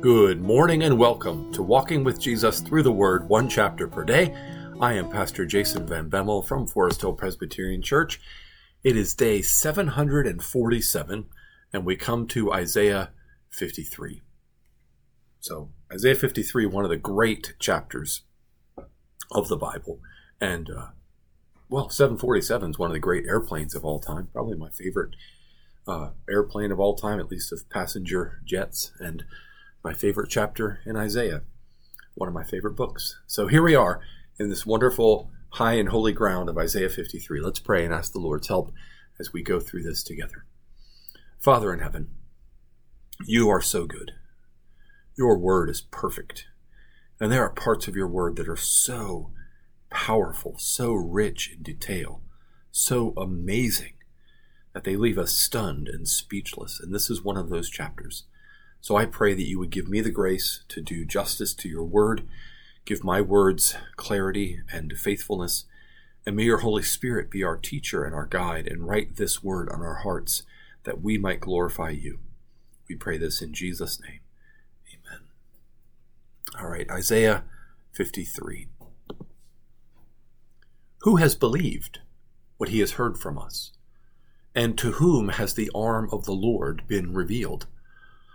Good morning and welcome to Walking with Jesus Through the Word, one chapter per day. I am Pastor Jason Van Bemmel from Forest Hill Presbyterian Church. It is day 747, and we come to Isaiah 53. So, Isaiah 53, one of the great chapters of the Bible. And, uh, well, 747 is one of the great airplanes of all time, probably my favorite uh, airplane of all time, at least of passenger jets. And my favorite chapter in Isaiah, one of my favorite books. So here we are in this wonderful high and holy ground of Isaiah 53. Let's pray and ask the Lord's help as we go through this together. Father in heaven, you are so good. Your word is perfect. And there are parts of your word that are so powerful, so rich in detail, so amazing that they leave us stunned and speechless. And this is one of those chapters. So I pray that you would give me the grace to do justice to your word, give my words clarity and faithfulness, and may your Holy Spirit be our teacher and our guide and write this word on our hearts that we might glorify you. We pray this in Jesus' name. Amen. All right, Isaiah 53. Who has believed what he has heard from us? And to whom has the arm of the Lord been revealed?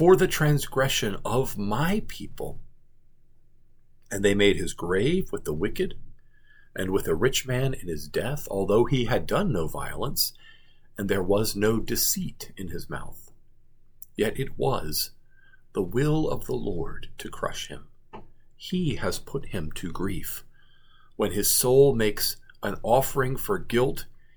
for the transgression of my people. And they made his grave with the wicked, and with a rich man in his death, although he had done no violence, and there was no deceit in his mouth. Yet it was the will of the Lord to crush him. He has put him to grief. When his soul makes an offering for guilt,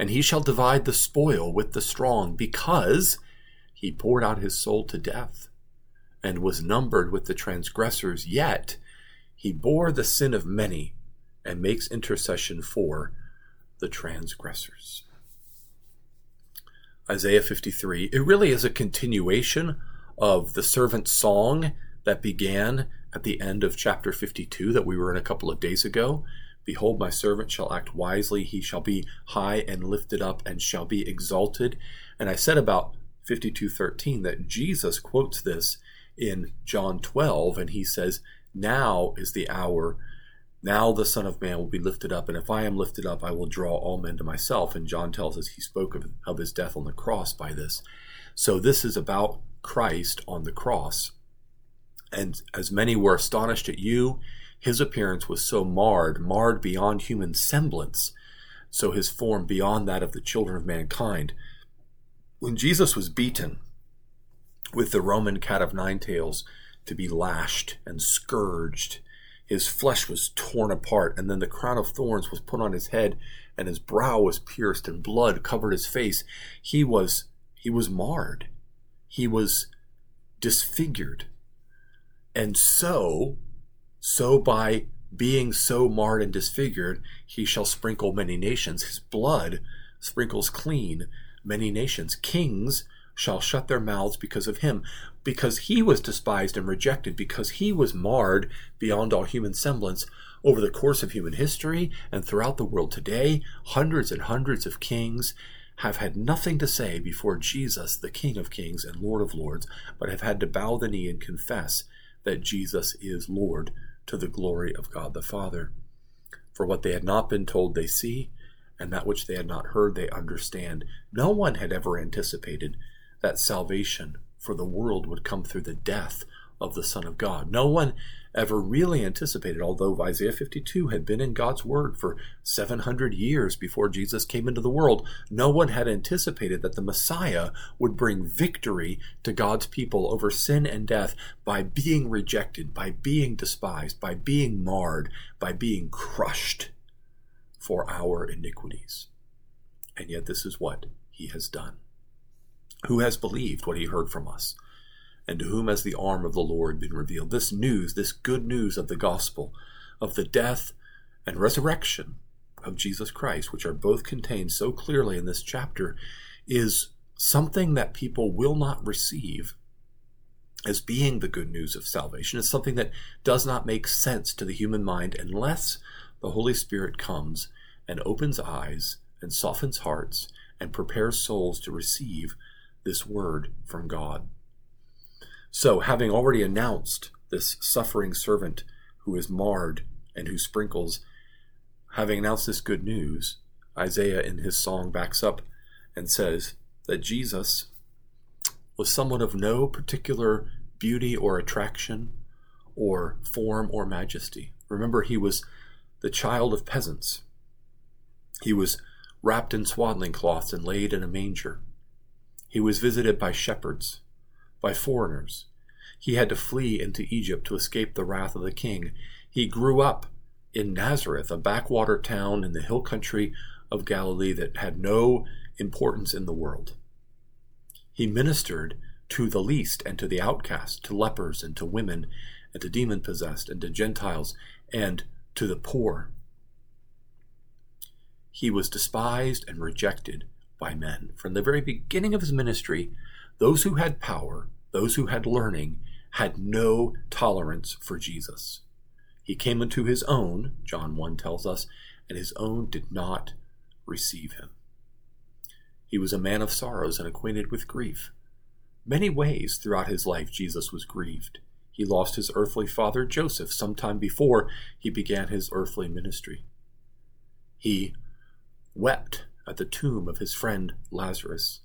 and he shall divide the spoil with the strong, because he poured out his soul to death, and was numbered with the transgressors, yet he bore the sin of many, and makes intercession for the transgressors. Isaiah 53, it really is a continuation of the servant's song that began at the end of chapter 52 that we were in a couple of days ago. Behold, my servant shall act wisely. He shall be high and lifted up and shall be exalted. And I said about 52:13 that Jesus quotes this in John 12 and he says, "Now is the hour now the Son of Man will be lifted up, and if I am lifted up, I will draw all men to myself. And John tells us he spoke of, of his death on the cross by this. So this is about Christ on the cross. And as many were astonished at you, his appearance was so marred, marred beyond human semblance, so his form beyond that of the children of mankind. When Jesus was beaten with the Roman cat of nine tails to be lashed and scourged, his flesh was torn apart, and then the crown of thorns was put on his head, and his brow was pierced, and blood covered his face. He was he was marred. He was disfigured. And so, so by being so marred and disfigured, he shall sprinkle many nations. His blood sprinkles clean many nations. Kings shall shut their mouths because of him, because he was despised and rejected, because he was marred beyond all human semblance. Over the course of human history and throughout the world today, hundreds and hundreds of kings have had nothing to say before Jesus, the King of Kings and Lord of Lords, but have had to bow the knee and confess that Jesus is Lord to the glory of God the Father. For what they had not been told, they see, and that which they had not heard, they understand. No one had ever anticipated that salvation for the world would come through the death of the Son of God. No one ever really anticipated, although Isaiah 52 had been in God's Word for 700 years before Jesus came into the world, no one had anticipated that the Messiah would bring victory to God's people over sin and death by being rejected, by being despised, by being marred, by being crushed for our iniquities. And yet, this is what he has done. Who has believed what he heard from us? And to whom has the arm of the Lord been revealed? This news, this good news of the gospel, of the death and resurrection of Jesus Christ, which are both contained so clearly in this chapter, is something that people will not receive as being the good news of salvation. It's something that does not make sense to the human mind unless the Holy Spirit comes and opens eyes and softens hearts and prepares souls to receive this word from God. So, having already announced this suffering servant who is marred and who sprinkles, having announced this good news, Isaiah in his song backs up and says that Jesus was someone of no particular beauty or attraction or form or majesty. Remember, he was the child of peasants. He was wrapped in swaddling cloths and laid in a manger. He was visited by shepherds, by foreigners. He had to flee into Egypt to escape the wrath of the king. He grew up in Nazareth, a backwater town in the hill country of Galilee that had no importance in the world. He ministered to the least and to the outcast, to lepers and to women and to demon possessed and to Gentiles and to the poor. He was despised and rejected by men. From the very beginning of his ministry, those who had power, those who had learning, had no tolerance for Jesus. He came unto his own, John 1 tells us, and his own did not receive him. He was a man of sorrows and acquainted with grief. Many ways throughout his life, Jesus was grieved. He lost his earthly father, Joseph, some time before he began his earthly ministry. He wept at the tomb of his friend Lazarus.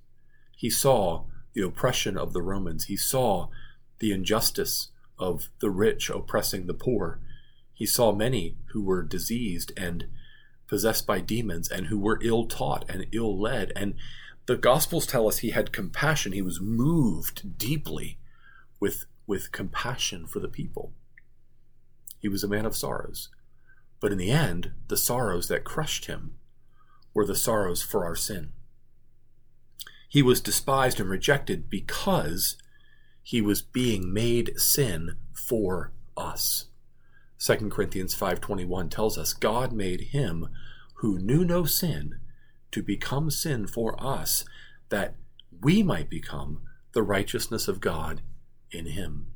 He saw the oppression of the Romans. He saw the injustice of the rich oppressing the poor. He saw many who were diseased and possessed by demons and who were ill taught and ill led. And the Gospels tell us he had compassion. He was moved deeply with, with compassion for the people. He was a man of sorrows. But in the end, the sorrows that crushed him were the sorrows for our sin. He was despised and rejected because he was being made sin for us. 2 Corinthians 5:21 tells us God made him who knew no sin to become sin for us that we might become the righteousness of God in him.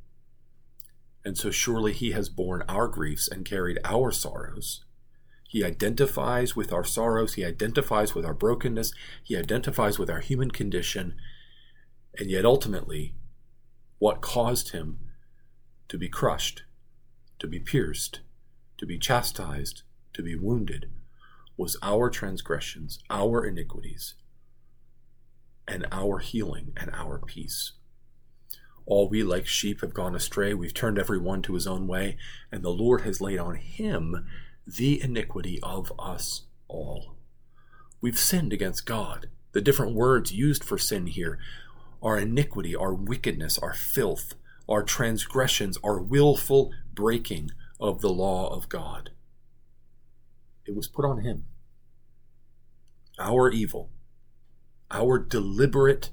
And so surely he has borne our griefs and carried our sorrows he identifies with our sorrows. He identifies with our brokenness. He identifies with our human condition. And yet, ultimately, what caused him to be crushed, to be pierced, to be chastised, to be wounded was our transgressions, our iniquities, and our healing and our peace. All we like sheep have gone astray. We've turned every one to his own way, and the Lord has laid on him the iniquity of us all. We've sinned against God. The different words used for sin here are iniquity, our wickedness, our filth, our transgressions, our willful breaking of the law of God. It was put on him. Our evil, our deliberate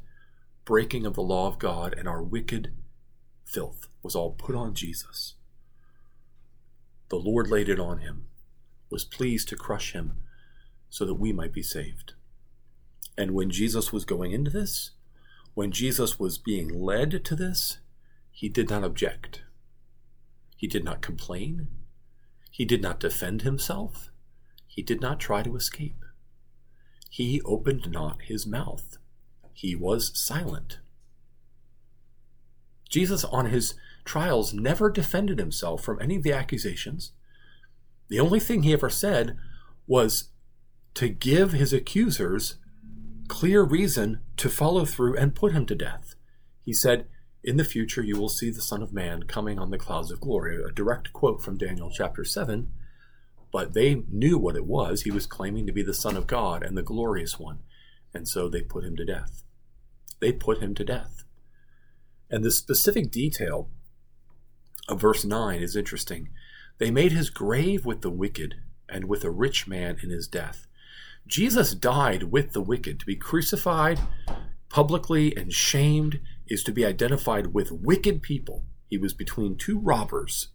breaking of the law of God, and our wicked filth was all put on Jesus. The Lord laid it on him, was pleased to crush him so that we might be saved. And when Jesus was going into this, when Jesus was being led to this, he did not object. He did not complain. He did not defend himself. He did not try to escape. He opened not his mouth. He was silent. Jesus, on his trials, never defended himself from any of the accusations. The only thing he ever said was to give his accusers clear reason to follow through and put him to death. He said, In the future you will see the Son of Man coming on the clouds of glory. A direct quote from Daniel chapter 7. But they knew what it was. He was claiming to be the Son of God and the glorious one. And so they put him to death. They put him to death. And the specific detail of verse 9 is interesting. They made his grave with the wicked and with a rich man in his death. Jesus died with the wicked. To be crucified publicly and shamed is to be identified with wicked people. He was between two robbers.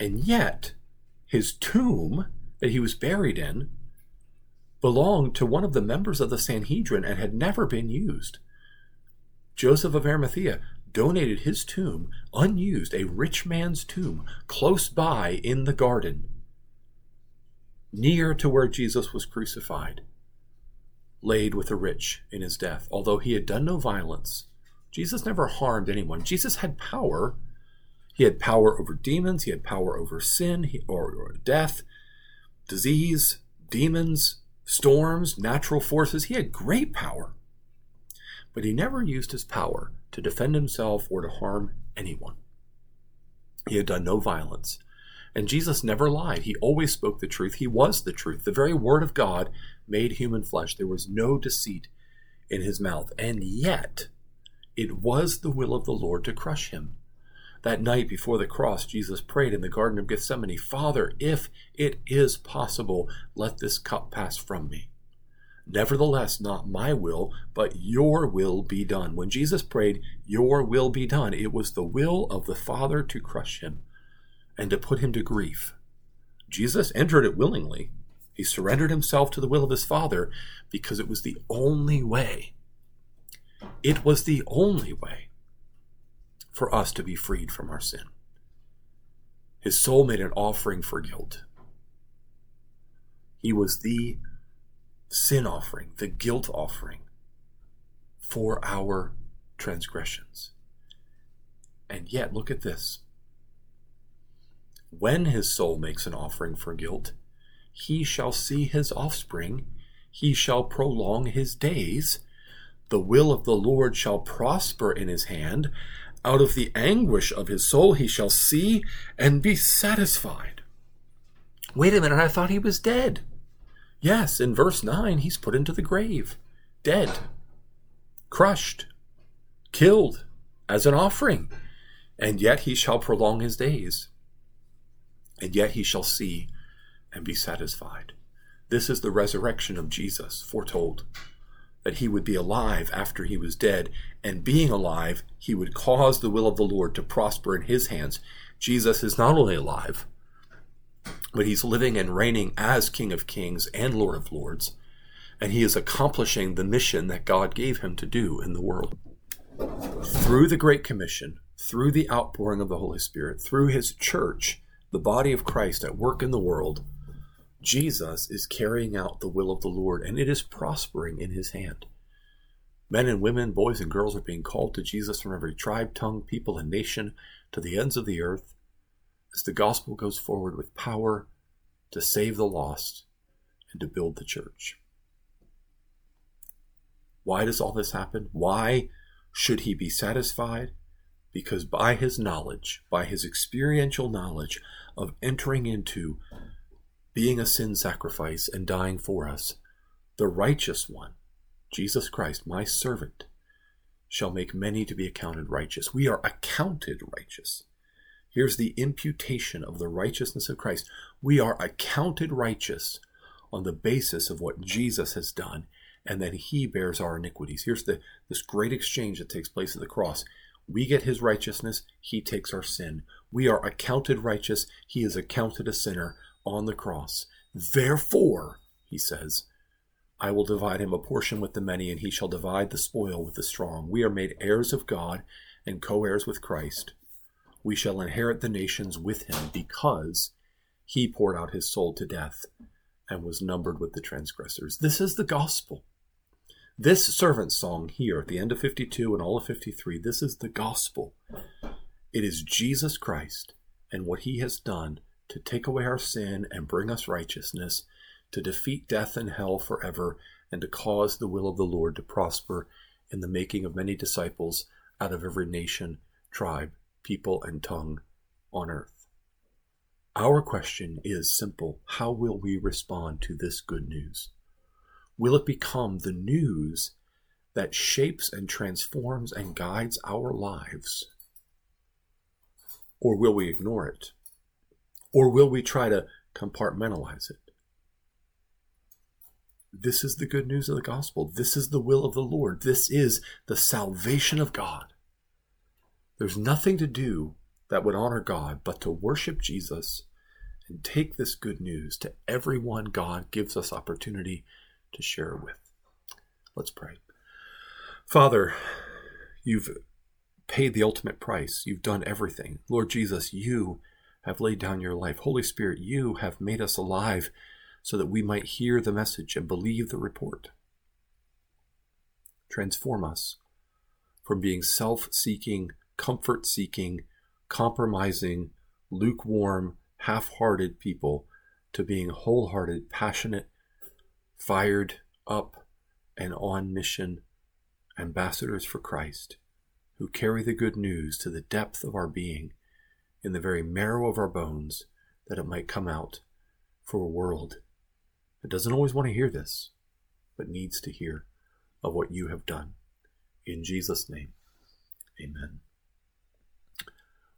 And yet, his tomb that he was buried in belonged to one of the members of the Sanhedrin and had never been used. Joseph of Arimathea donated his tomb, unused, a rich man's tomb, close by in the garden near to where Jesus was crucified, laid with the rich in his death. Although he had done no violence, Jesus never harmed anyone. Jesus had power. He had power over demons, he had power over sin or, or death, disease, demons, storms, natural forces. He had great power. But he never used his power to defend himself or to harm anyone. He had done no violence. And Jesus never lied. He always spoke the truth. He was the truth. The very Word of God made human flesh. There was no deceit in his mouth. And yet, it was the will of the Lord to crush him. That night before the cross, Jesus prayed in the Garden of Gethsemane Father, if it is possible, let this cup pass from me. Nevertheless, not my will, but your will be done. When Jesus prayed, Your will be done, it was the will of the Father to crush him and to put him to grief. Jesus entered it willingly. He surrendered himself to the will of his Father because it was the only way. It was the only way for us to be freed from our sin. His soul made an offering for guilt. He was the sin offering, the guilt offering for our transgressions. And yet, look at this when his soul makes an offering for guilt, he shall see his offspring, he shall prolong his days. The will of the Lord shall prosper in his hand. Out of the anguish of his soul he shall see and be satisfied. Wait a minute, I thought he was dead. Yes, in verse 9, he's put into the grave, dead, crushed, killed as an offering, and yet he shall prolong his days and yet he shall see and be satisfied. This is the resurrection of Jesus, foretold that he would be alive after he was dead, and being alive, he would cause the will of the Lord to prosper in his hands. Jesus is not only alive, but he's living and reigning as King of Kings and Lord of Lords, and he is accomplishing the mission that God gave him to do in the world. Through the Great Commission, through the outpouring of the Holy Spirit, through his church, the body of Christ at work in the world, Jesus is carrying out the will of the Lord and it is prospering in his hand. Men and women, boys and girls are being called to Jesus from every tribe, tongue, people, and nation to the ends of the earth as the gospel goes forward with power to save the lost and to build the church. Why does all this happen? Why should he be satisfied? because by his knowledge, by his experiential knowledge of entering into being a sin sacrifice and dying for us, the righteous one, Jesus Christ, my servant, shall make many to be accounted righteous. We are accounted righteous. Here's the imputation of the righteousness of Christ. We are accounted righteous on the basis of what Jesus has done, and that he bears our iniquities. Here's the this great exchange that takes place at the cross. We get his righteousness, he takes our sin. We are accounted righteous, he is accounted a sinner on the cross. Therefore, he says, I will divide him a portion with the many, and he shall divide the spoil with the strong. We are made heirs of God and co heirs with Christ. We shall inherit the nations with him because he poured out his soul to death and was numbered with the transgressors. This is the gospel. This servant song here at the end of 52 and all of 53, this is the gospel. It is Jesus Christ and what he has done to take away our sin and bring us righteousness, to defeat death and hell forever, and to cause the will of the Lord to prosper in the making of many disciples out of every nation, tribe, people, and tongue on earth. Our question is simple How will we respond to this good news? Will it become the news that shapes and transforms and guides our lives? Or will we ignore it? Or will we try to compartmentalize it? This is the good news of the gospel. This is the will of the Lord. This is the salvation of God. There's nothing to do that would honor God but to worship Jesus and take this good news to everyone God gives us opportunity to share with. Let's pray. Father, you've paid the ultimate price. You've done everything. Lord Jesus, you have laid down your life. Holy Spirit, you have made us alive so that we might hear the message and believe the report. Transform us from being self seeking, comfort seeking, compromising, lukewarm, half hearted people to being wholehearted, passionate, fired up and on mission ambassadors for Christ who carry the good news to the depth of our being, in the very marrow of our bones, that it might come out for a world that doesn't always want to hear this, but needs to hear of what you have done. In Jesus' name, amen.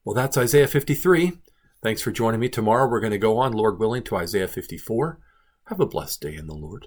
Well, that's Isaiah 53. Thanks for joining me. Tomorrow we're going to go on, Lord willing, to Isaiah 54. Have a blessed day in the Lord.